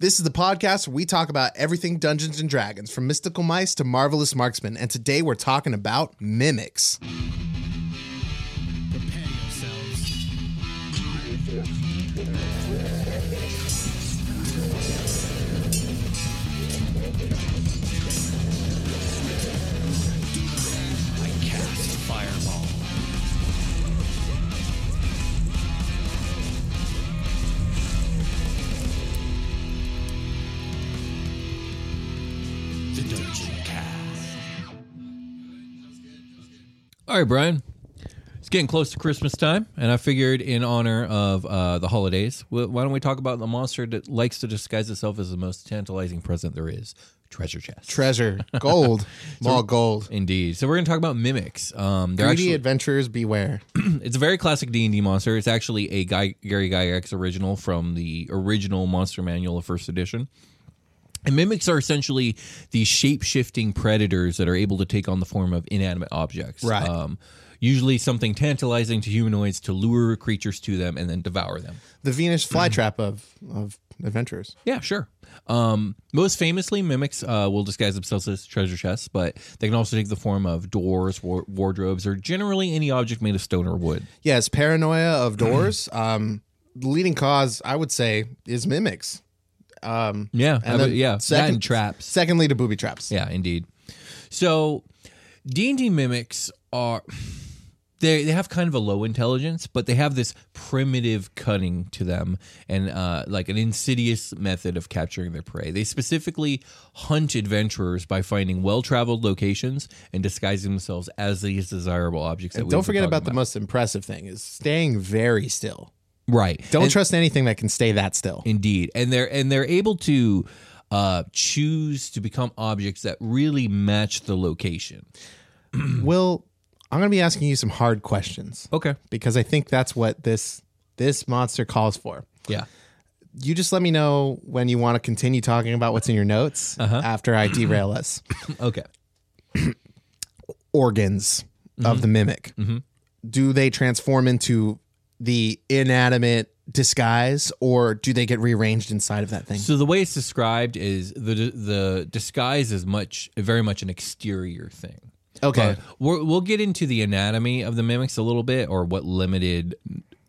This is the podcast where we talk about everything Dungeons and Dragons, from mystical mice to marvelous marksmen. And today we're talking about mimics. All right, Brian. It's getting close to Christmas time, and I figured in honor of uh, the holidays, wh- why don't we talk about the monster that likes to disguise itself as the most tantalizing present there is treasure chest. Treasure, gold, all gold. Indeed. So we're going to talk about mimics. Um, they're Greedy actually, adventurers beware. it's a very classic D&D monster. It's actually a Guy, Gary Gygax original from the original Monster Manual of First Edition. And mimics are essentially these shape-shifting predators that are able to take on the form of inanimate objects. Right. Um, usually something tantalizing to humanoids to lure creatures to them and then devour them. The Venus flytrap of of adventurers. Yeah, sure. Um, most famously, mimics uh, will disguise themselves as treasure chests, but they can also take the form of doors, war- wardrobes, or generally any object made of stone or wood. Yes, paranoia of doors. um, the leading cause, I would say, is mimics. Um, Yeah, and would- yeah, second, and traps. Secondly, to booby traps. Yeah, indeed. So D&D mimics are they they have kind of a low intelligence, but they have this primitive cunning to them and uh, like an insidious method of capturing their prey. They specifically hunt adventurers by finding well-traveled locations and disguising themselves as these desirable objects. And don't forget talking about the most impressive thing is staying very still. Right. Don't And- trust anything that can stay that still. Indeed, and they're and they're able to uh, choose to become objects that really match the location. Will, I'm going to be asking you some hard questions Okay. because I think that's what this this monster calls for. Yeah. You just let me know when you want to continue talking about what's in your notes Uh-huh. after I derail us. Okay. Organs Mm-hmm. of the mimic. Do they transform into the inanimate disguise or do they get rearranged inside of that thing? So the way it's described is the the disguise is much very much an exterior thing. Okay. We're, we'll get into the anatomy of the mimics a little bit, or what limited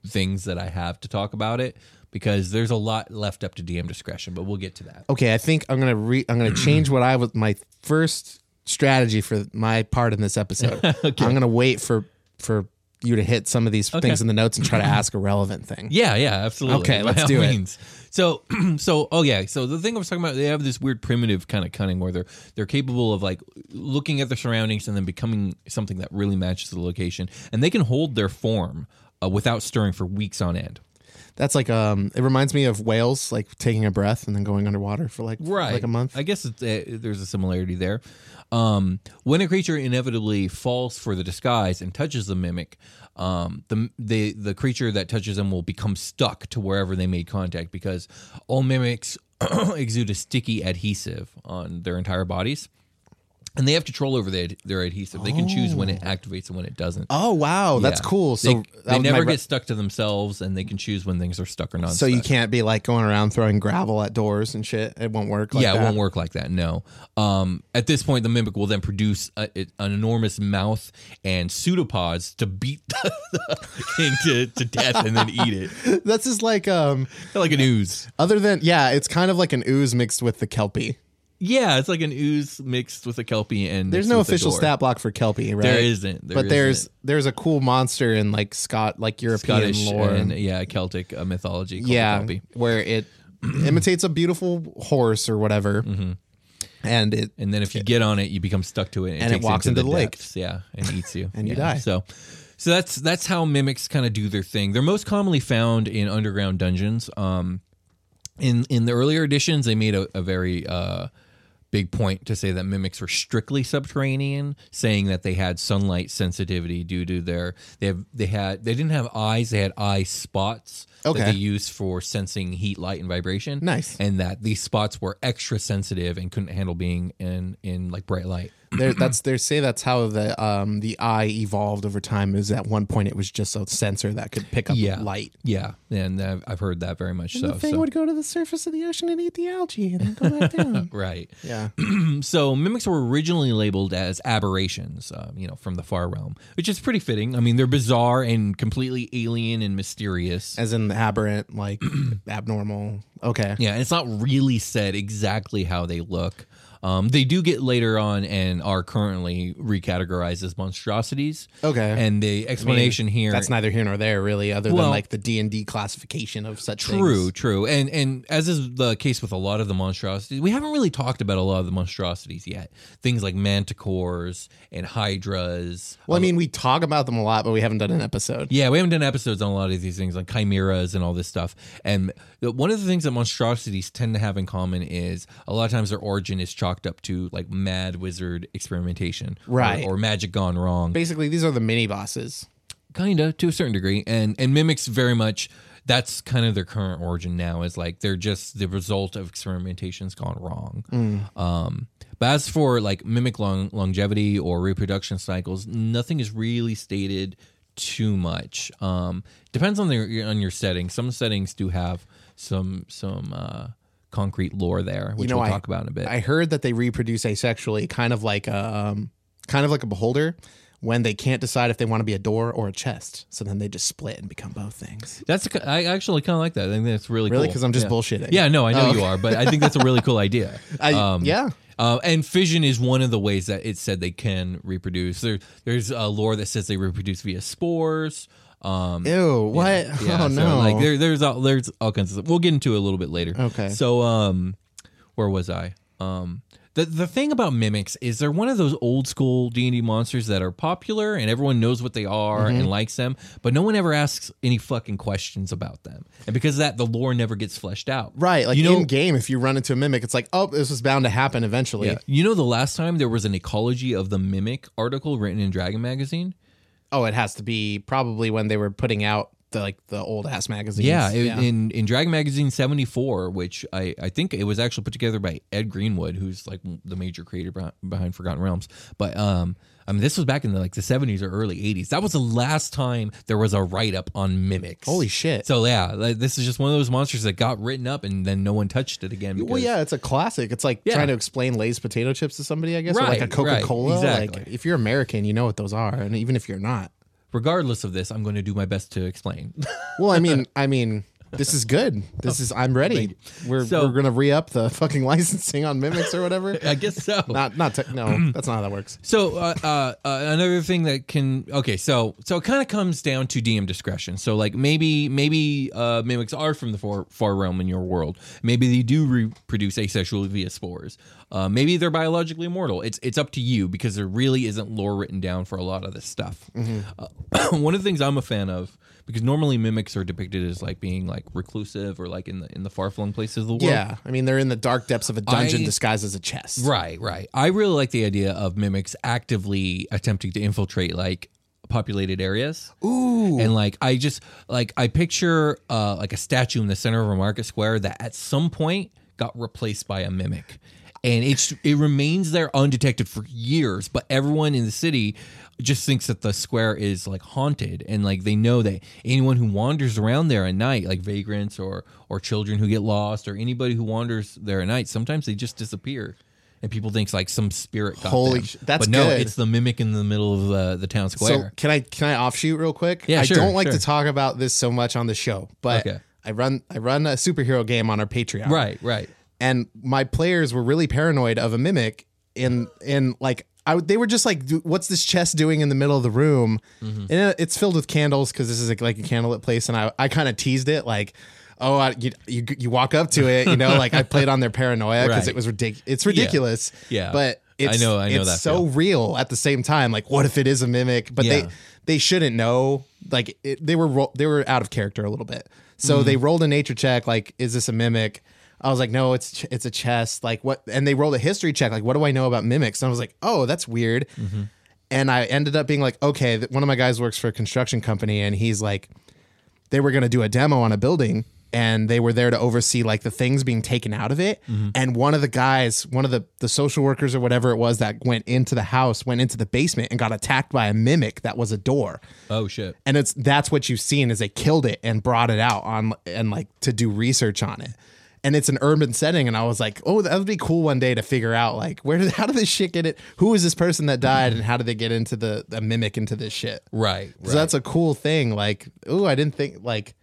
things that I have to talk about it, because there's a lot left up to DM discretion. But we'll get to that. okay, I think I'm gonna re- I'm gonna change what I was my first strategy for my part in this episode. okay. I'm gonna wait for for you to hit some of these things in the notes and try to ask a relevant thing. Yeah, yeah, absolutely. Okay, let's do it. So, so, oh yeah. So the thing I was talking about, they have this weird primitive kind of cunning where they're they're capable of like looking at their surroundings and then becoming something that really matches the location, and they can hold their form uh, without stirring for weeks on end. That's like um it reminds me of whales like taking a breath and then going underwater for like right. like a month. I guess it's, uh, there's a similarity there. Um, when a creature inevitably falls for the disguise and touches the mimic, um, the the the creature that touches them will become stuck to wherever they made contact because all mimics exude a sticky adhesive on their entire bodies. And they have control over their, their adhesive. They can choose when it activates and when it doesn't. Oh wow, that's Yeah. cool. So they, that they was my never re- get stuck to themselves, and they can choose when things are stuck or not. So you stuck. can't be like going around throwing gravel at doors and shit. It won't work. Like yeah, that. it won't work like that. No. Um, at this point, the mimic will then produce a, it- an enormous mouth and pseudopods to beat the, the king to, to death and then eat it. That's just like um. They're like an ooze. Other than yeah, it's kind of like an ooze mixed with the kelpie. Yeah, it's like an ooze mixed with a kelpie, and There's no official stat block for kelpie, right? There isn't. There but there's isn't. there's a cool monster in like Scott like European Scottish lore. and yeah, Celtic uh, mythology. Called yeah, kelpie. where it imitates a beautiful horse or whatever, Mm-hmm. and it And then if you get on it, you become stuck to it, and, And it you walks into the lake. depths, Yeah, and eats you, And you Yeah. die. So, so that's that's how mimics kind of do their thing. They're most commonly found in underground dungeons. Um, in in the earlier editions, they made a, a very uh, big point to say that mimics were strictly subterranean, saying that they had sunlight sensitivity due to their they have they had they didn't have eyes, they had eye spots Okay. that they use for sensing heat, light, and vibration. Nice. and that these spots were extra sensitive and couldn't handle being in in like bright light. there that's they say that's how the um the eye evolved over time. Is at one point it was just a sensor that could pick up Yeah, light. Yeah, and I've, I've heard that very much so. the thing so- would go to the surface of the ocean and eat the algae and then go back down. right. Yeah. So mimics were originally labeled as aberrations, uh, you know, from the far realm, which is pretty fitting. I mean, they're bizarre and completely alien and mysterious. As in the aberrant, like abnormal. Okay. Yeah, and it's not really said exactly how they look. Um, they do get later on and are currently recategorized as monstrosities. Okay. And the explanation here That's neither here nor there, really, other Well- than like the D and D classification of such True, things. true, and and as is the case with a lot of the monstrosities, we haven't really talked about a lot of the monstrosities yet. Things like manticores and hydras. Well, I mean, we talk about them a lot, but we haven't done an episode. Yeah, we haven't done episodes on a lot of these things, like chimeras and all this stuff. And one of the things that monstrosities tend to have in common is a lot of times their origin is chalked up to like mad wizard experimentation, Right. or, magic gone wrong. Basically, these are the mini bosses. kinda to a certain degree and and mimics very much that's kind of their current origin now is like they're just the result of experimentations gone wrong um but as for like mimic long, longevity or reproduction cycles nothing is really stated too much um depends on the on your setting some settings do have some some uh concrete lore there which you know, we'll I, talk about in a bit I heard that they reproduce asexually, kind of like a, um, kind of like a beholder, when they can't decide if they want to be a door or a chest. So then they just split and become both things. That's a, I actually kind of like that. I think that's really Really? cool. 'Cause I'm just Yeah. bullshitting. Yeah, no, I know Oh. you are, but I think that's a really cool idea. I, yeah. Uh, and fission is one of the ways that it said they can reproduce. There, there's a lore that says they reproduce via spores. Um, Ew. What? yeah, oh so, no. Like there, there's all, there's all kinds of stuff. We'll get into it a little bit later. Okay. So um, where was I? Um, the the thing about mimics is they're one of those old school D and D monsters that are popular and everyone knows what they are Mm-hmm. and likes them, but no one ever asks any fucking questions about them. And because of that, the lore never gets fleshed out. right. Like you know, in game, if you run into a mimic, it's like, oh, this is bound to happen eventually. yeah. You know, the last time there was an ecology of the mimic article written in Dragon Magazine. Oh, it has to be probably when they were putting out the like the old ass magazines. Yeah, it- in in Dragon Magazine seventy four, which I I think it was actually put together by Ed Greenwood, who's like the major creator beh- behind Forgotten Realms. But um, I mean, this was back in the like the seventies or early eighties. That was the last time there was a write up on mimics. Holy shit. So yeah, like, this is just one of those monsters that got written up and then no one touched it again. well, because- yeah, it's a classic. It's like Yeah. trying to explain Lay's potato chips to somebody, I guess, or like a Right, Coca Cola. right, Like, exactly. if you're American, you know what those are, and even if you're not. Regardless of this, I'm going to do my best to explain. Well, I mean, I mean, this is good. This is I'm ready. We're So- we're gonna re up the fucking licensing on mimics or whatever. I guess so. not not te- no, that's not how that works. So uh, uh, uh, another thing that can okay, so so it kind of comes down to DM discretion. So like maybe maybe uh, mimics are from the far far realm in your world. Maybe they do reproduce asexually via spores. Uh, maybe they're biologically immortal. It's it's up to you because there really isn't lore written down for a lot of this stuff. Uh, one of the things I'm a fan of because normally mimics are depicted as like being like reclusive or like in the in the far flung places of the world. Yeah, I mean, they're in the dark depths of a dungeon I- disguised as a chest. Right, right. I really like the idea of mimics actively attempting to infiltrate like populated areas. Ooh, And like I just like I picture uh like a statue in the center of a market square that at some point got replaced by a mimic. And it's it remains there undetected for years. But everyone in the city just thinks that the square is like haunted, and like they know that anyone who wanders around there at night, like vagrants or or children who get lost, or anybody who wanders there at night, sometimes they just disappear. And people think like some spirit got Holy them. sh- that's but no, good. it's the mimic in the middle of uh, the town square So can I can I offshoot real quick? Yeah, I sure, don't like sure. to talk about this so much on the show, but Okay. I run I run a superhero game on our Patreon. right, right. And my players were really paranoid of a mimic in in like I, they were just like, "What's this chest doing in the middle of the room?" Mm-hmm. And it's filled with candles because this is like, like a candlelit place. And I, I kind of teased it like, "Oh, I, you, you you walk up to it, you know, like I played on their paranoia because Right. it was ridiculous. It's ridiculous, Yeah. But it's, I know- I know it's that so feel. real at the same time. Like, what if it is a mimic? But Yeah. they they shouldn't know. Like it, they were ro- they were out of character a little bit. So Mm-hmm. they rolled a nature check. Like, is this a mimic? I was like, no, it's it's a chest. Like what? And they rolled a history check. Like, what do I know about mimics? And I was like, oh, that's weird. Mm-hmm. And I ended up being like, okay, one of my guys works for a construction company, and he's like, they were going to do a demo on a building and they were there to oversee like the things being taken out of it and one of the guys one of the the social workers or whatever it was that went into the house went into the basement and got attacked by a mimic that was a door Oh shit. and it's that's what you've seen is they killed it and brought it out on and like to do research on it and it's an urban setting and i was like oh that would be cool one day to figure out like where did how did this shit get it who is this person that died and how did they get into the, the mimic into this shit Right. so that's a cool thing. Like, oh, I didn't think like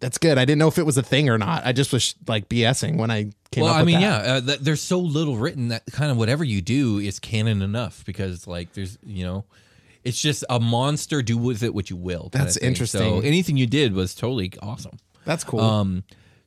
that's good. I didn't know if it was a thing or not. I just was like BSing when I came well, up I with mean, that. yeah, uh, th- there's so little written that kind of whatever you do is canon enough because, like, there's, you know, it's just a monster. Do with it what you will. That's interesting. So anything you did was totally awesome. That's cool. Um,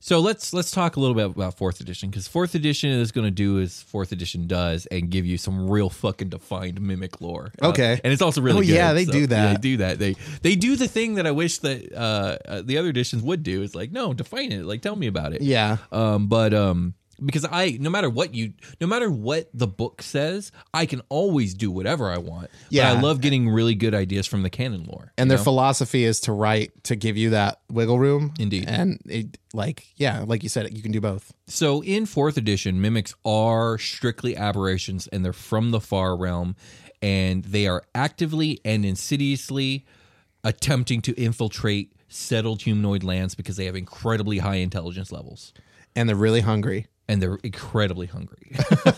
so let's let's talk a little bit about fourth edition because fourth edition is going to do as fourth edition does and give you some real fucking defined mimic lore. Uh, Okay. and it's also really Oh, good. yeah, they do that. they do that. They they do the thing that I wish that uh, uh, the other editions would do. Is like no, define it. Like tell me about it. yeah. Um, but um, because I, no matter what you, no matter what the book says, I can always do whatever I want. Yeah. but I love getting really good ideas from the canon lore. And their know? philosophy is to write to give you that wiggle room. Indeed. And it like yeah, like you said, you can do both. So in fourth edition, mimics are strictly aberrations, and they're from the far realm, and they are actively and insidiously attempting to infiltrate settled humanoid lands because they have incredibly high intelligence levels. And they're really hungry. And they're incredibly hungry.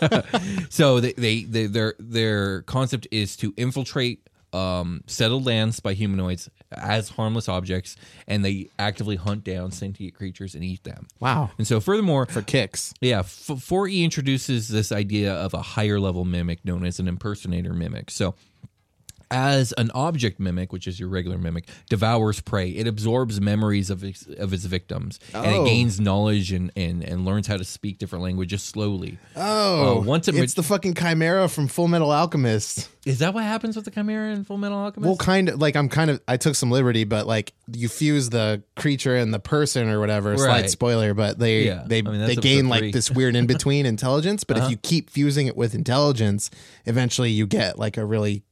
so they, they, they their their concept is to infiltrate um, settled lands by humanoids as harmless objects, and they actively hunt down sentient creatures and eat them. Wow. And so, furthermore, For kicks. yeah, f- 4E introduces this idea of a higher level mimic known as an impersonator mimic. So, as an object mimic, which is your regular mimic, devours prey, it absorbs memories of its, of its victims, and Oh. it gains knowledge and, and, and learns how to speak different languages slowly. Oh, Uh, once it it's the fucking chimera from Full Metal Alchemist. Is that what happens with the Chimera in Full Metal Alchemist? Well, kind of like I'm kind of I took some liberty, but like you fuse the creature and the person or whatever. Slight Right. spoiler, but they Yeah. they I mean, they gain like this weird in between intelligence. But if you keep fusing it with intelligence, eventually you get like a really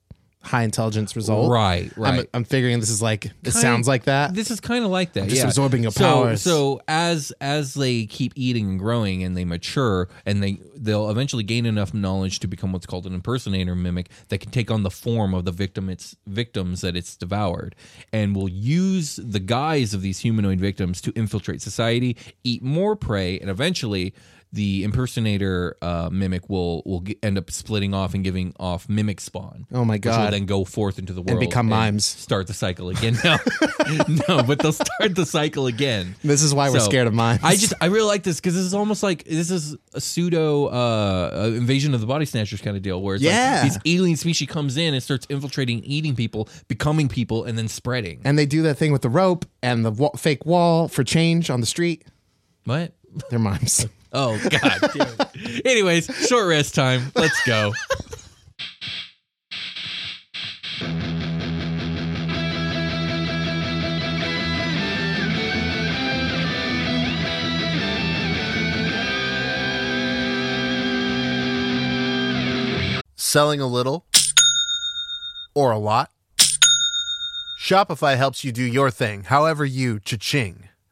high intelligence result. Right, I'm, right. I'm figuring this is like it Kind- sounds like that. This is kind of like that. just yeah. absorbing your so, powers. So as as they keep eating and growing and they mature and they they'll eventually gain enough knowledge to become what's called an impersonator mimic that can take on the form of the victim its victims that it's devoured and will use the guise of these humanoid victims to infiltrate society, eat more prey, and eventually the impersonator uh, mimic will will g- end up splitting off and giving off mimic spawn. Oh my Which will God. then go forth into the world And become mimes. Start the cycle again. No, no, but they'll start the cycle again. This is why we're So, scared of mimes. I just I really like this because this is almost like this is a pseudo uh, invasion of the body snatchers kind of deal where it's Yeah. like this alien species comes in and starts infiltrating, eating people, becoming people, and then spreading. and they do that thing with the rope and the wa- fake wall for change on the street. What? They're mimes. Oh God. Anyways, short rest time. Let's go. Selling a little or a lot? Shopify helps you do your thing, however you cha-ching.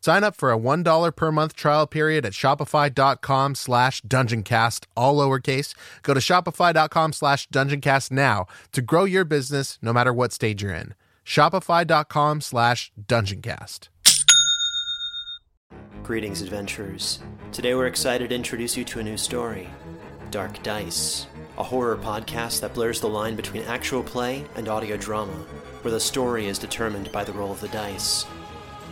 Sign up for a $1 per month trial period at shopify.com slash dungeoncast, all lowercase. Go to shopify.com slash dungeoncast now to grow your business no matter what stage you're in. Shopify.com slash dungeoncast. Greetings, adventurers. Today we're excited to introduce you to a new story Dark Dice, a horror podcast that blurs the line between actual play and audio drama, where the story is determined by the roll of the dice.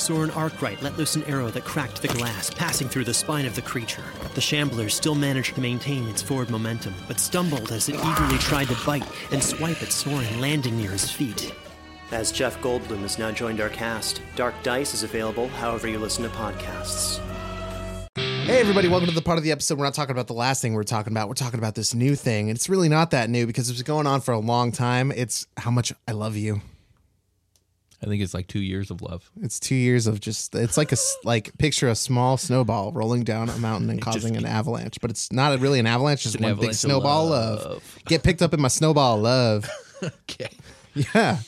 Soren Arkwright let loose an arrow that cracked the glass, passing through the spine of the creature. The shambler still managed to maintain its forward momentum, but stumbled as it eagerly tried to bite and swipe at Soren, landing near his feet. As Jeff Goldblum has now joined our cast, Dark Dice is available however you listen to podcasts. Hey, everybody, welcome to the part of the episode. We're not talking about the last thing we're talking about. We're talking about this new thing. And it's really not that new because it's been going on for a long time. It's how much I love you. I think it's like two years of love. It's two years of just, it's like a, s- like picture a small snowball rolling down a mountain and causing an avalanche, but it's not really an avalanche, It's just an one big snowball of love. love. Get picked up in my snowball love. Okay. Yeah.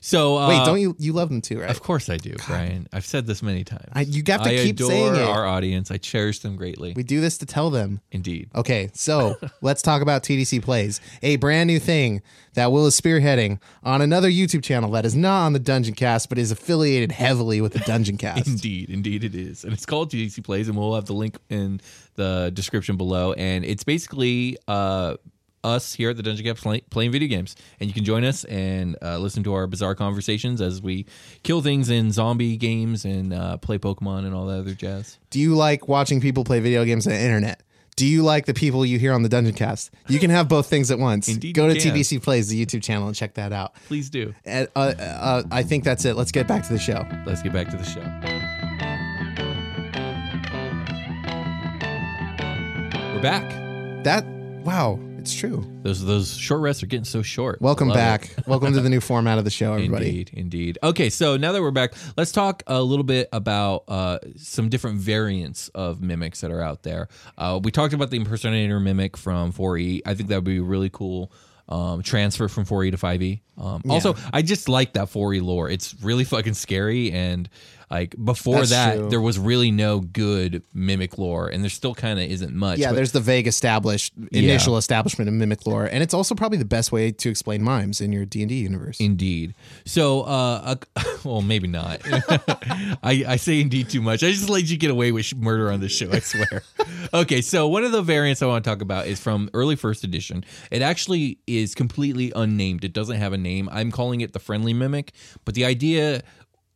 So uh, Wait, don't you, you love them too, right? Of course I do, Brian. I've said this many times. I- you have to I keep saying it. Our audience, I cherish them greatly. We do this to tell them. Indeed. Okay, so let's talk about TDC Plays, a brand new thing that Will is spearheading on another YouTube channel that is not on the Dungeon Cast, but is affiliated heavily with the Dungeon Cast. Indeed, indeed it is. And it's called TDC Plays, and we'll have the link in the description below. And it's basically uh, us here at the Dungeon Cast play, playing video games. And you can join us and uh, listen to our bizarre conversations as we kill things in zombie games and uh, play Pokemon and all that other jazz. Do you like watching people play video games on the internet? Do you like the people you hear on the Dungeon Cast? You can have both things at once. Indeed Go to can. TDC Plays, the YouTube channel, and check that out. Please do. And, uh, uh, I think that's it. Let's get back to the show. Let's get back to the show. We're back. That, wow, it's true. Those those short rests are getting so short. Welcome Love it. back. Welcome to the new format of the show, everybody. Indeed, indeed. Okay, so now that we're back, let's talk a little bit about uh, some different variants of mimics that are out there. Uh, we talked about the impersonator mimic from 4E. I think that would be a really cool um, transfer from 4E to 5E. Um, Also, I just like that 4E lore. It's really fucking scary and. Like before That's that, true. there was really no good mimic lore, and there still kind of isn't much. Yeah, but- there's the vague established initial establishment of mimic lore, and it's also probably the best way to explain mimes in your D and D universe. Indeed. So, uh, uh, well, maybe not. I, I say indeed too much. I just let you get away with murder on this show. I swear. okay, so one of the variants I want to talk about is from early first edition. It actually is completely unnamed. It doesn't have a name. I'm calling it the friendly mimic, but the idea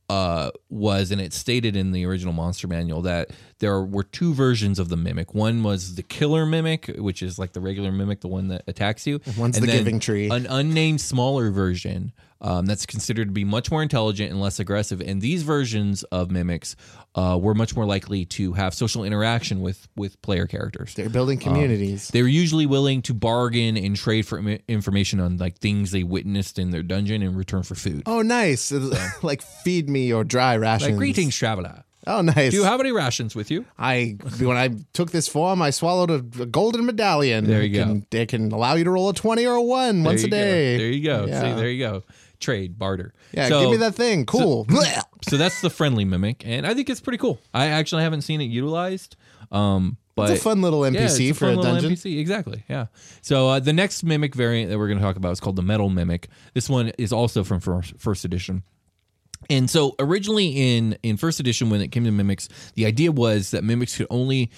uh, was, and it's stated in the original monster manual that there were two versions of the mimic. One was the killer mimic, which is like the regular mimic, the one that attacks you. One's And the giving tree. An unnamed smaller version um, that's considered to be much more intelligent and less aggressive. And these versions of mimics uh, were much more likely to have social interaction with with player characters. They're building communities. They were usually willing to bargain and trade for im- information on like things they witnessed in their dungeon in return for food. oh, nice! like feed me your dry rations. Like greetings, traveler. Oh, nice. Do you have any rations with you? I when I took this form, I swallowed a, a golden medallion. There you it go. Can, it can allow you to roll a twenty or a one There once a go. day. There you go. Yeah. See, there you go. Trade, barter. Yeah, So- give me that thing. Cool. Blech. So that's the friendly mimic, and I think it's pretty cool. I actually haven't seen it utilized. Um, but it's a fun little NPC yeah, it's a for a little dungeon. NPC, exactly. Yeah. So uh, the next mimic variant that we're going to talk about is called the metal mimic. This one is also from first, first edition. And so originally in in first edition, when it came to mimics, the idea was that mimics could only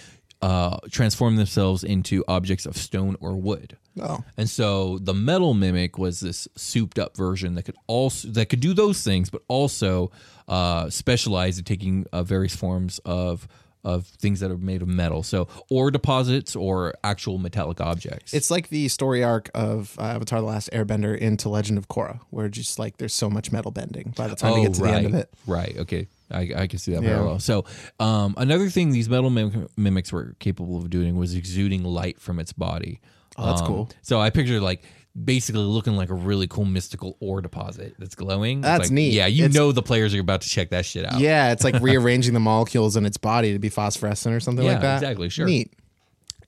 uh, transform themselves into objects of stone or wood. Oh. And so the metal mimic was this souped up version that could also that could do those things, but also uh, specialize in taking uh, various forms of of things that are made of metal. So ore deposits or actual metallic objects. It's like the story arc of uh, Avatar: The Last Airbender into Legend of Korra, where just like there's so much metal bending by the time oh, you get to right, the end of it. Right. Okay. I, I can see that Yeah. parallel. So, um, another thing these metal mim- mimics were capable of doing was exuding light from its body. Oh, that's Um, cool. So I picture like basically looking like a really cool mystical ore deposit that's glowing. That's like- neat. Yeah, you It's- know the players are about to check that shit out. Yeah, it's like rearranging the molecules in its body to be phosphorescent or something Yeah, like that. exactly, sure. Neat.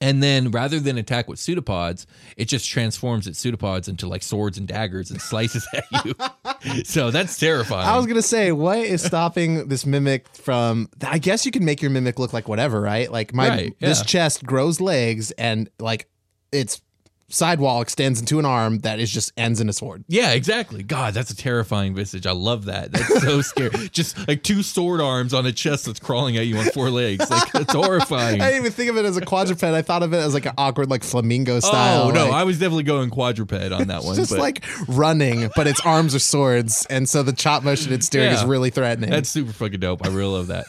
And then rather than attack with pseudopods, it just transforms its pseudopods into like swords and daggers and slices at you. so that's terrifying. I was gonna say, what is stopping this mimic from? I guess you can make your mimic look like whatever, right? Like my Right, this chest grows legs, and like its sidewall extends into an arm that is just ends in a sword. Yeah, exactly. God, that's a terrifying visage. I love that. That's so scary. Just like two sword arms on a chest that's crawling at you on four legs. Like it's horrifying. I didn't even think of it as a quadruped. I thought of it as like an awkward, like flamingo oh, style. oh no, like- I was definitely going quadruped on that one. It's just but like running, but its arms are swords, and so the chop motion it's doing is really threatening. that's super fucking dope. I really love that.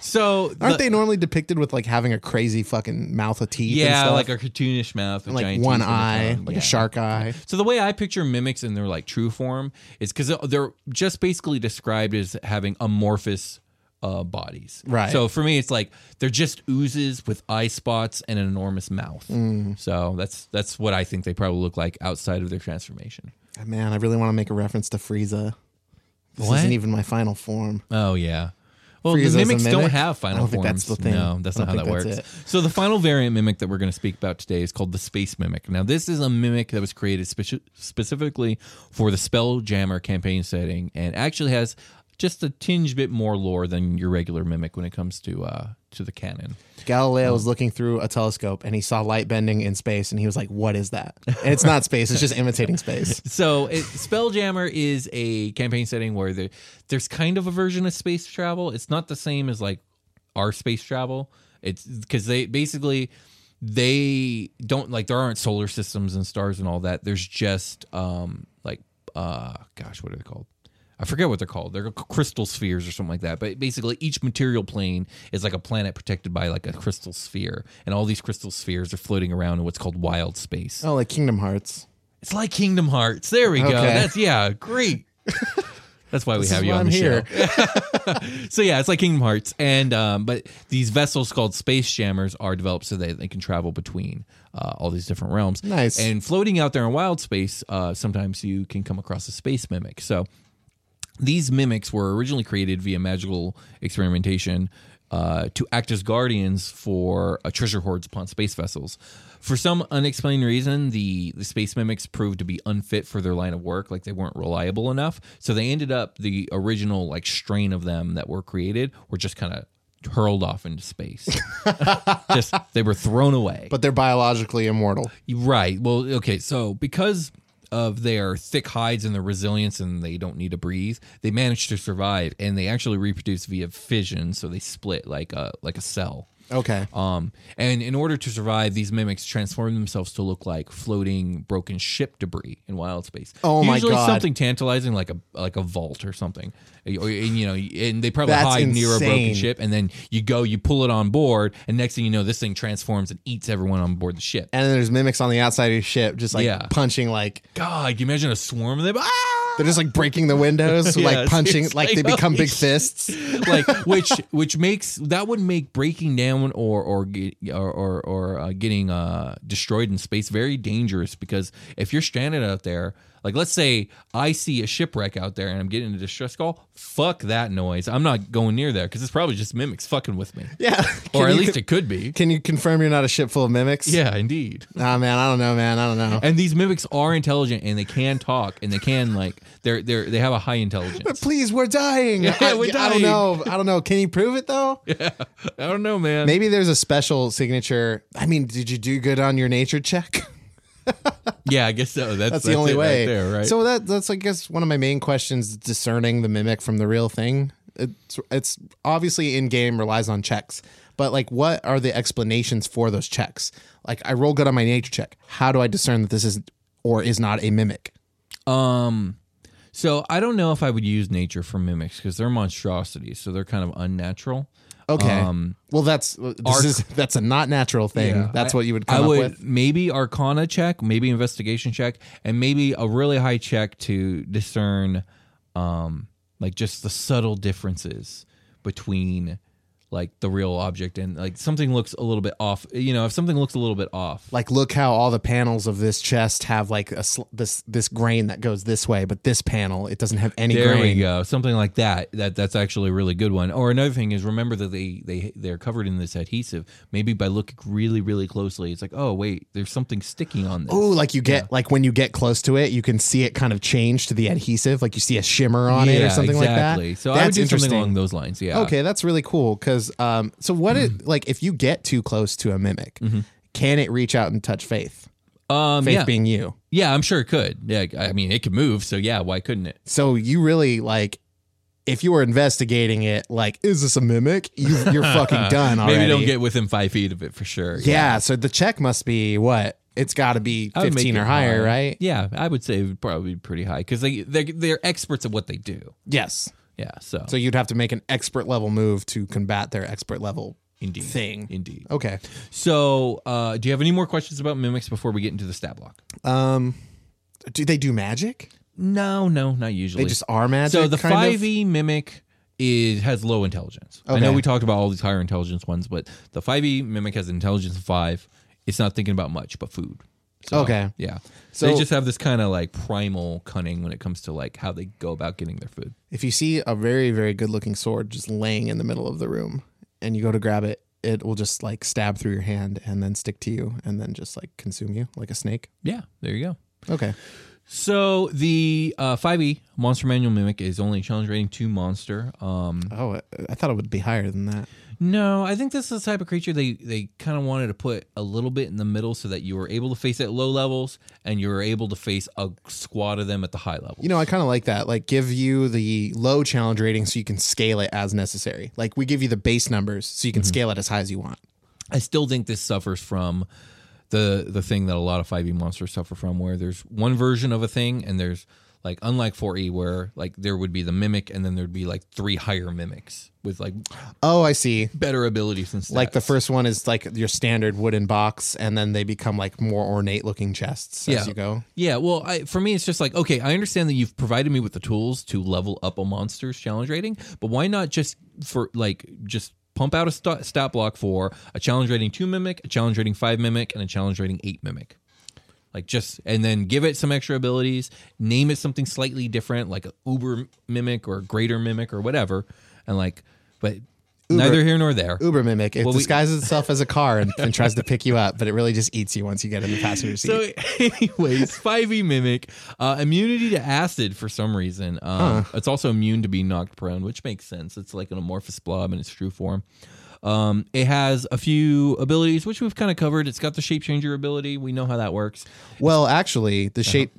So Aren't the- they normally depicted with like having a crazy fucking mouth of teeth? and Yeah, like a cartoonish mouth, And, like giant one the eye, like Yeah. a shark eye. So the way I picture mimics in their like true form is because they're just basically described as having amorphous uh, bodies. Right. So for me, it's like they're just oozes with eye spots and an enormous mouth. Mm. So that's that's what I think they probably look like outside of their transformation. Man, I really want to make a reference to Frieza. This isn't even my final form. Oh yeah. Well, the mimics don't mimic? have I final don't think forms. that's the thing. No, that's I not how that works. that's So the final variant mimic that we're going to speak about today is called the space mimic. Now, this is a mimic that was created speci- specifically for the Spelljammer campaign setting, and actually has just a tinge bit more lore than your regular mimic when it comes to uh, to the canon. Galileo Oh. was looking through a telescope and he saw light bending in space, and he was like, "What is that?" And it's not space; it's just imitating space. So it, Spelljammer is a campaign setting where there, there's kind of a version of space travel. It's not the same as like our space travel. It's because they basically they don't like there aren't solar systems and stars and all that. There's just um like uh gosh, what are they called? I forget what they're called. They're crystal spheres or something like that. But basically, each material plane is like a planet protected by like a crystal sphere, and all these crystal spheres are floating around in what's called wild space. Oh, like Kingdom Hearts. It's like Kingdom Hearts. There we go. Okay. That's yeah, great. That's why we This have you on the here. show. so yeah, it's like Kingdom Hearts, and um, but these vessels called spelljammers are developed so that they can travel between uh, all these different realms. Nice. And floating out there in wild space, uh, sometimes you can come across a space mimic. So these mimics were originally created via magical experimentation uh, to act as guardians for uh, treasure hoards upon space vessels. For some unexplained reason, the, the space mimics proved to be unfit for their line of work, like they weren't reliable enough. So they ended up the original like strain of them that were created were just kind of hurled off into space. just they were thrown away. But they're biologically immortal. Right. Well, okay. So because of their thick hides and their resilience, and they don't need to breathe, they manage to survive, and they actually reproduce via fission. So they split like a like a cell. Okay. Um, and in order to survive, these mimics transform themselves to look like floating broken ship debris in wild space. Oh my Usually God. something tantalizing like a like a vault or something. Or, and, you know, and they probably That's hide near a broken insane. ship, and then you go, you pull it on board, and next thing you know, this thing transforms and eats everyone on board the ship. And then there's mimics on the outside of your ship, just like Yeah. punching like God, can you imagine a swarm of them? Ah! They're just like breaking the windows, Yeah, like punching, like, like, they become big fists. like which which makes that would make breaking down or or or or, or uh, getting uh, destroyed in space very dangerous because if you're stranded out there like let's say I see a shipwreck out there and I'm getting a distress call fuck that noise I'm not going near there because it's probably just mimics fucking with me Yeah. or at you least it could be Can you confirm you're not a ship full of mimics? yeah indeed Ah, man, I don't know, man. I don't know. and these mimics are intelligent and they can talk and they can like they're they're they have a high intelligence But Please, we're dying. Yeah, I, we're dying. I don't know. I don't know. Can you prove it though? Yeah. I don't know man Maybe there's a special signature. I mean, did you do good on your nature check? yeah I guess so that's, That's, the only way. right there right So that that's I guess one of my main questions: discerning the mimic from the real thing. It's it's obviously in game relies on checks, but like, what are the explanations for those checks? Like, I roll good on my nature check. How do I discern that this is or is not a mimic? Um, so I don't know if I would use nature for mimics because they're monstrosities, so they're kind of unnatural. Okay. Um, well, that's this arc- is that's a not natural thing. Yeah, that's I- what you would I come would with. maybe Arcana check, maybe investigation check, and maybe a really high check to discern, um, like just the subtle differences between like the real object and like something looks a little bit off. You know, if something looks a little bit off, Like, look how all the panels of this chest have like a sl- this this grain that goes this way, but this panel it doesn't have any There grain. we go. Something like that. That that's actually a really good one. Or another thing is remember that they they they're covered in this adhesive. Maybe by looking really really closely, it's like oh wait, there's something sticking on this. Oh, like you get like when you get close to it, you can see it kind of change to the adhesive, like you see a shimmer on it or something exactly. like that. Exactly. So I would That's do something interesting. along those lines. Yeah. Okay, that's really cool. Because um, so what it like if you get too close to a mimic, can it reach out and touch Faith? Um. Faith Yeah. being you. yeah. I'm sure it could. Yeah. I mean, it could move. So yeah. Why couldn't it? So you really like. If you were investigating it, like, is this a mimic? You, you're fucking done already. Maybe don't get within five feet of it for sure. Yeah, so the check must be what? It's got to be I would make 15 or higher, high. right? Yeah, I would say it would probably be pretty high because they they they're experts at what they do. Yes. Yeah. So, So you'd have to make an expert level move to combat their expert level indeed thing. Indeed. Okay. So, uh, do you have any more questions about mimics before we get into the stat block? Um, do they do magic? No, no, not usually. They just are magic. so the kind of? five E mimic is has low intelligence. I know Okay. we talked about all these higher intelligence ones, but the five E mimic has intelligence of five. It's not thinking about much but food. So, Okay. Yeah. So- they just have this kind of like primal cunning when it comes to like how they go about getting their food. If you see a very very good looking sword just laying in the middle of the room, and you go to grab it, it will just like stab through your hand and then stick to you and then just like consume you like a snake. Yeah. There you go. Okay. So the uh, 5e monster manual mimic is only challenge rating two monster. Um, Oh, I thought it would be higher than that. No, I think this is the type of creature they they kind of wanted to put a little bit in the middle so that you were able to face at low levels and you were able to face a squad of them at the high level. You know, I kind of like that. Like, give you the low challenge rating so you can scale it as necessary. Like, we give you the base numbers so you can mm-hmm. scale it as high as you want. I still think this suffers from the the thing that a lot of 5e monsters suffer from where there's one version of a thing and there's like unlike 4e where like there would be the mimic and then there'd be like three higher mimics with like Oh, I see. better abilities and stats. Like the first one is like your standard wooden box, and then they become like more ornate looking chests as you go. Yeah, well, I, for me, it's just like, okay, I understand that you've provided me with the tools to level up a monster's challenge rating, but why not just for like just pump out a st- stat block for a challenge rating two mimic, a challenge rating five mimic, and a challenge rating eight mimic? Like just and then give it some extra abilities, name it something slightly different, like a uber mimic or a greater mimic or whatever, and like, but neither here nor there. Uber mimic. It Well, we- disguises itself as a car and, and tries to pick you up, but it really just eats you once you get in the passenger seat. So, anyways, 5e Mimic, uh, immunity to acid for some reason. Um, It's also immune to being knocked prone, which makes sense. It's like an amorphous blob in its true form. Um, it has a few abilities, which we've kind of covered. It's got the shape changer ability. We know how that works. well, actually, Uh-huh. the shape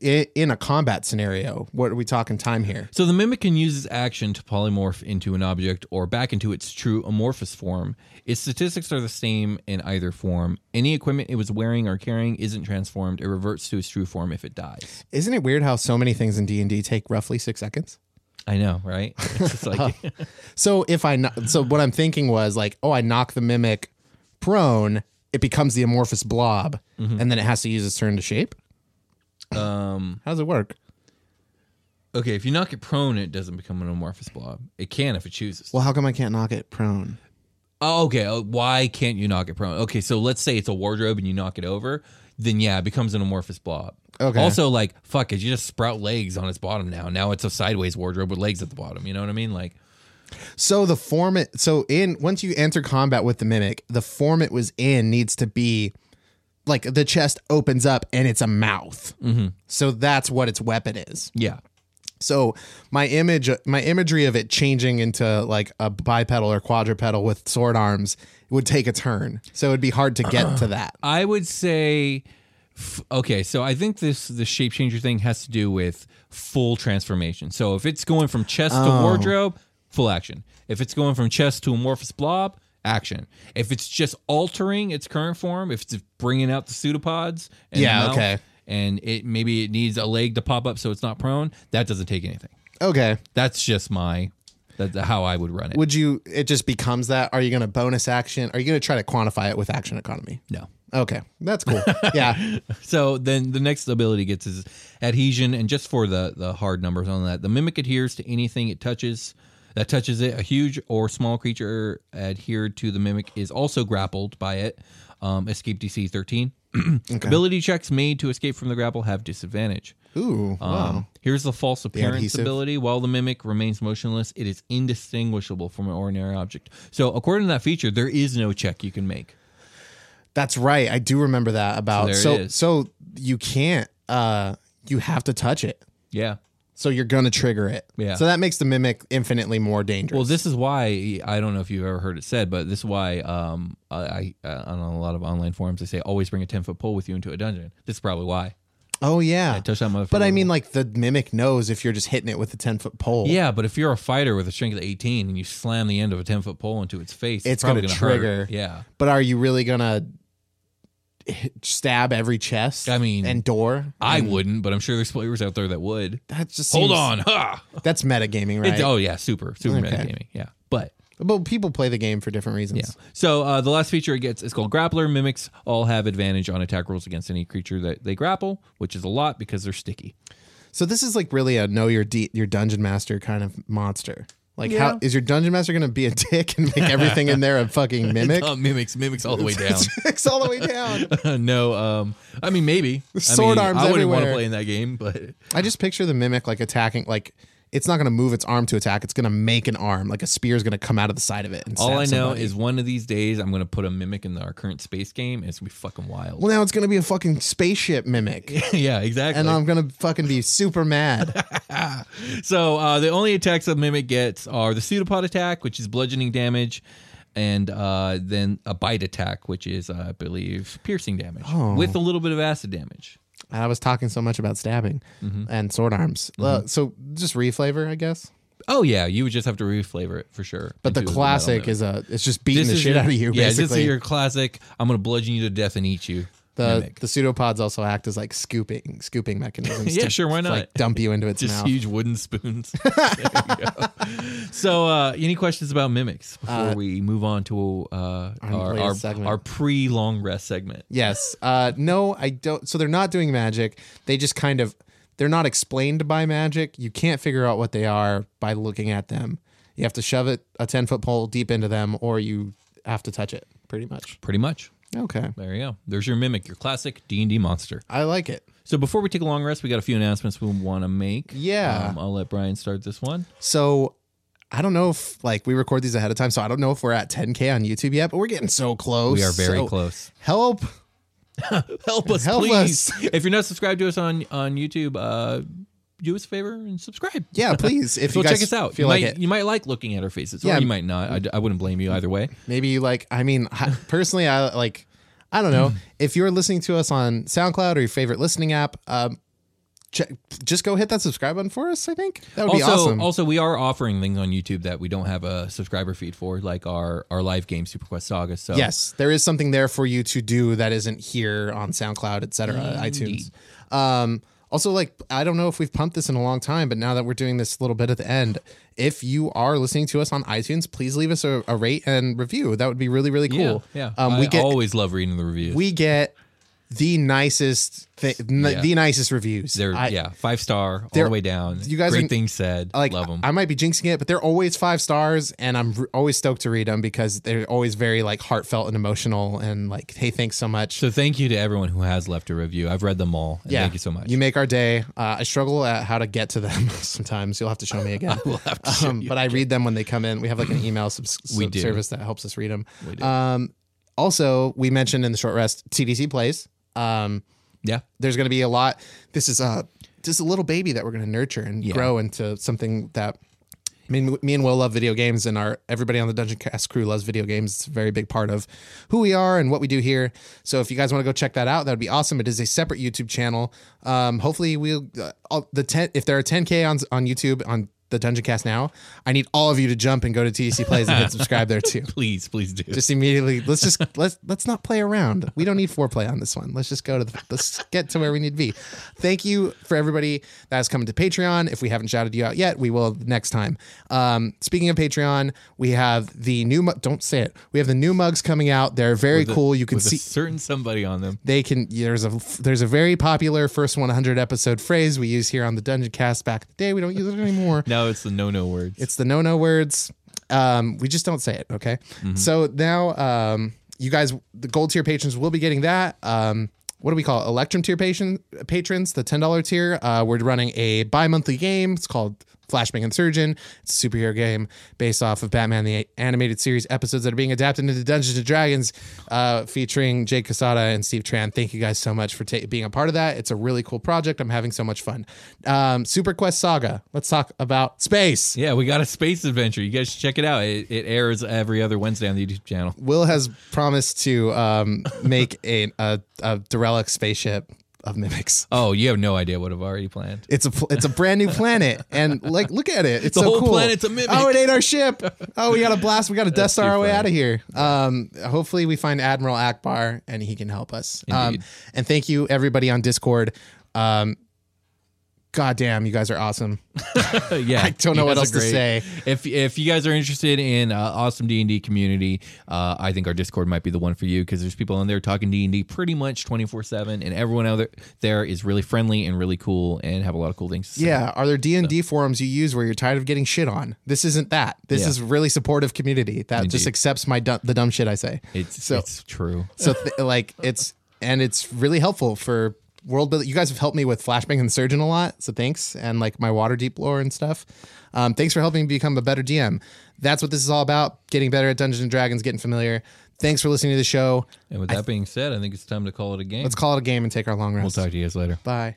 i in a combat scenario. What are we talking time here? So the mimic can use its action to polymorph into an object or back into its true amorphous form. Its statistics are the same in either form. Any equipment it was wearing or carrying isn't transformed. It reverts to its true form if it dies. Isn't it weird how so many things in D and D take roughly six seconds? I know, right? Like So if I so what I'm thinking was like, oh, I knock the mimic prone, it becomes the amorphous blob, Mm-hmm. and then it has to use its turn to shape. um How does it work? Okay, if you knock it prone, it doesn't become an amorphous blob. It can if it chooses. Well, how come I can't knock it prone? Oh, okay. Oh, Why can't you knock it prone? Okay, so let's say it's a wardrobe and you knock it over, then yeah, it becomes an amorphous blob. Okay. Also, like, fuck it, you just sprout legs on its bottom now. Now it's a sideways wardrobe with legs at the bottom. You know what I mean? Like, So the form it so in once you enter combat with the mimic, the form it was in needs to be like the chest opens up and it's a mouth. Mm-hmm. So that's what its weapon is. yeah. So my image, my imagery of it changing into like a bipedal or quadrupedal with sword arms would take a turn. So it'd be hard to get to that. I would say, f- okay, so I think this the shape changer thing has to do with full transformation. So if it's going from chest to Oh. wardrobe, full action. If it's going from chest to amorphous blob, action. If it's just altering its current form, if it's bringing out the pseudopods, and Yeah, okay. And it maybe it needs a leg to pop up so it's not prone, that doesn't take anything. Okay. That's just my that's how I would run it. Would you? It just becomes that. Are you going to bonus action? Are you going to try to quantify it with action economy? no. Okay, that's cool. yeah. So then the next ability gets is adhesion, and just for the the hard numbers on that, the mimic adheres to anything it touches that touches it. A huge or small creature adhered to the mimic is also grappled by it. Um, escape DC thirteen. Ability checks made to escape from the grapple have disadvantage. Ooh. wow. Um, here's the false appearance adhesive. ability. While the mimic remains motionless, it is indistinguishable from an ordinary object. So, according to that feature, there is no check you can make. That's right. I do remember that about. So So so, you can't. Uh, you have to touch it. Yeah. So you're gonna trigger it. Yeah. So that makes the mimic infinitely more dangerous. Well, this is why I don't know if you've ever heard it said, but this is why um, I, I on a lot of online forums they say always bring a ten foot pole with you into a dungeon. This is probably why. Oh yeah. touch that motherfucker. But I mean, like the mimic knows if you're just hitting it with a ten foot pole. Yeah, but if you're a fighter with a strength of eighteen and you slam the end of a ten foot pole into its face, It's probably gonna gonna, hurt. trigger. Yeah, But are you really gonna hit- stab every chest? I mean, and door. I And wouldn't, but I'm sure there's players out there that would. That just Hold seems- on, ha! That's metagaming, right? It's- oh yeah, super, super Okay. metagaming. Yeah, but But people play the game for different reasons. Yeah. So uh, the last feature it gets is called Grappler. Mimics all have advantage on attack rolls against any creature that they grapple, which is a lot because they're sticky. So this is like really a know your de- your dungeon master kind of monster. Like Yeah. how is your dungeon master gonna be a dick and make everything in there a fucking mimic? Uh, mimics, mimics all the way down. It's all the way down. no, um, I mean maybe Sword I mean, arms I wouldn't want to play in that game, but I just picture the mimic like attacking like it's not gonna move its arm to attack. It's gonna make an arm like a spear is gonna come out of the side of it. And all I know somebody. is one of these days I'm going to put a mimic in our current space game, and it's gonna be fucking wild. well now it's gonna be a fucking spaceship mimic, yeah, exactly. and I'm gonna fucking be super mad. So uh, the only attacks a mimic gets are the pseudopod attack, which is bludgeoning damage, and uh, then a bite attack, which is uh, I believe piercing damage Oh. with a little bit of acid damage. I was talking so much about stabbing Mm-hmm. and sword arms. Uh, so just reflavor, I guess. Oh yeah, you would just have to reflavor it for sure. But the classic is a it's just beating This the shit your- out of you. Yeah, this is your classic. I'm gonna bludgeon you to death and eat you. The mimic. the pseudopods also act as like scooping scooping mechanisms. Yeah, to, sure, why to, Like not? dump you into its just mouth. huge wooden spoons. There you go. So, uh, any questions about mimics before we move on to uh, our our, our pre long rest segment? Yes. Uh, no, I don't. So they're not doing magic. They just kind of they're not explained by magic. You can't figure out what they are by looking at them. You have to shove it a ten foot pole deep into them, or you have to touch it. Pretty much. Pretty much. Okay. There you go. There's your mimic, your classic D and D monster. I like it. So before we take a long rest, we got a few announcements we want to make. Yeah. um, I'll let Brian start this one. So I don't know if like we record these ahead of time, so I don't know if we're at 10k on YouTube yet, but we're getting so close. We are very So close. Help. Help us, Help please. us. if you're not subscribed to us on on YouTube, uh, do us a favor and subscribe. Yeah, please. If Go you guys check us out. feel you like might it. you might like looking at our faces, Yeah. or you might not. I, I wouldn't blame you either way. Maybe you like, I mean, personally, I like, I don't know. if you're listening to us on SoundCloud or your favorite listening app, um, check, just go hit that subscribe button for us. I think that would also, be awesome. also, we are offering things on YouTube that we don't have a subscriber feed for, like our our live game Super Quest Saga. So yes, there is something there for you to do that isn't here on SoundCloud, etc., iTunes. Um, also, like, I don't know if we've pumped this in a long time, but now that we're doing this little bit at the end, if you are listening to us on iTunes, please leave us a, a rate and review. That would be really, really cool. yeah, yeah. Um, I we get always love reading the reviews. we get the nicest, thi- n- Yeah. the nicest reviews. They're I- yeah, five star all the way down. you guys great are- things said. like Love them. I might be jinxing it, but they're always five stars, and I'm always stoked to read them because they're always very like heartfelt and emotional, and like, hey, thanks so much. so thank you to everyone who has left a review. I've read them all. And yeah, Thank you so much. You make our day. Uh, I struggle at how to get to them sometimes. You'll have to show me again. will have to show um, you but I read them when they come in. We have like an email subs- sub- service that helps us read them. We do. Um, also, we mentioned in the short rest, TDC plays. Um, yeah. there's going to be a lot. This is a just a little baby that we're going to nurture and Yeah. grow into something that. I mean, me and Will love video games, and our everybody on the Dungeoncast crew loves video games. It's a very big part of who we are and what we do here. So, if you guys want to go check that out, that would be awesome. It is a separate YouTube channel. Um, hopefully, we'll uh, all, the ten if there are 10k on on YouTube on the Dungeoncast now, I need all of you to jump and go to TDC Plays and hit subscribe there too. Please, please do. just immediately let's just let's let's not play around. We don't need foreplay on this one. Let's just go to the let's get to where we need to be. Thank you for everybody that has come to patreon. If we haven't shouted you out yet we will next time. Um speaking of patreon we have the new mu- don't say it. We have the new mugs coming out. They're very a- cool. You can see certain somebody on them. they can there's a there's a very popular first 100 episode phrase we use here on the dungeon cast back in the day. We don't use it anymore Now it's the no no words. it's the no no words. Um, we just don't say it. Okay. So now, um, you guys, the gold tier patrons will be getting that. Um, what do we call it? Electrum tier patron, patrons, the $10 tier. Uh, we're running a bi monthly game. It's called Flashbang Surgeon. It's a superhero game based off of Batman the animated series episodes that are being adapted into Dungeons and Dragons, uh, featuring Jake Casada and Steve Tran. Thank you guys so much for ta- being a part of that. It's a really cool project. I'm having so much fun. Um, Superquest Saga. Let's talk about space. yeah, we got a space adventure. You guys should check it out. It, it airs every other Wednesday on the YouTube channel. Will has promised to um, make a, a a derelict spaceship of mimics. Oh, you have no idea what I've already planned. It's a pl- it's a brand new planet, and like look at it, it's The so whole cool. planet's a mimic. Oh, it ate our ship. Oh, we got a blast. We got a Death That's Star too our way funny. out of here. Um, hopefully we find Admiral Ackbar and he can help us. Um, and thank you everybody on Discord. Um, God damn, you guys are awesome. yeah, I don't know what else to say. If if you guys are interested in uh, awesome D and D community, uh, I think our Discord might be the one for you because there's people on there talking D and D pretty much twenty four seven, and everyone out there, is really friendly and really cool and have a lot of cool things. To say. Yeah, are there D and D forums you use where you're tired of getting shit on? This isn't that. This Yeah. is really supportive community that just accepts my du- the dumb shit I say. it's So- it's true. So th- like it's and it's really helpful for world building. You guys have helped me with Flashbang and Surgeon a lot, so thanks. And like my Waterdeep lore and stuff. Um, thanks for helping me become a better DM. That's what this is all about: getting better at Dungeons and Dragons, getting familiar. Thanks for listening to the show. And with that being said, I think it's time to call it a game. Let's call it a game and take our long rest. we'll talk to you guys later. Bye.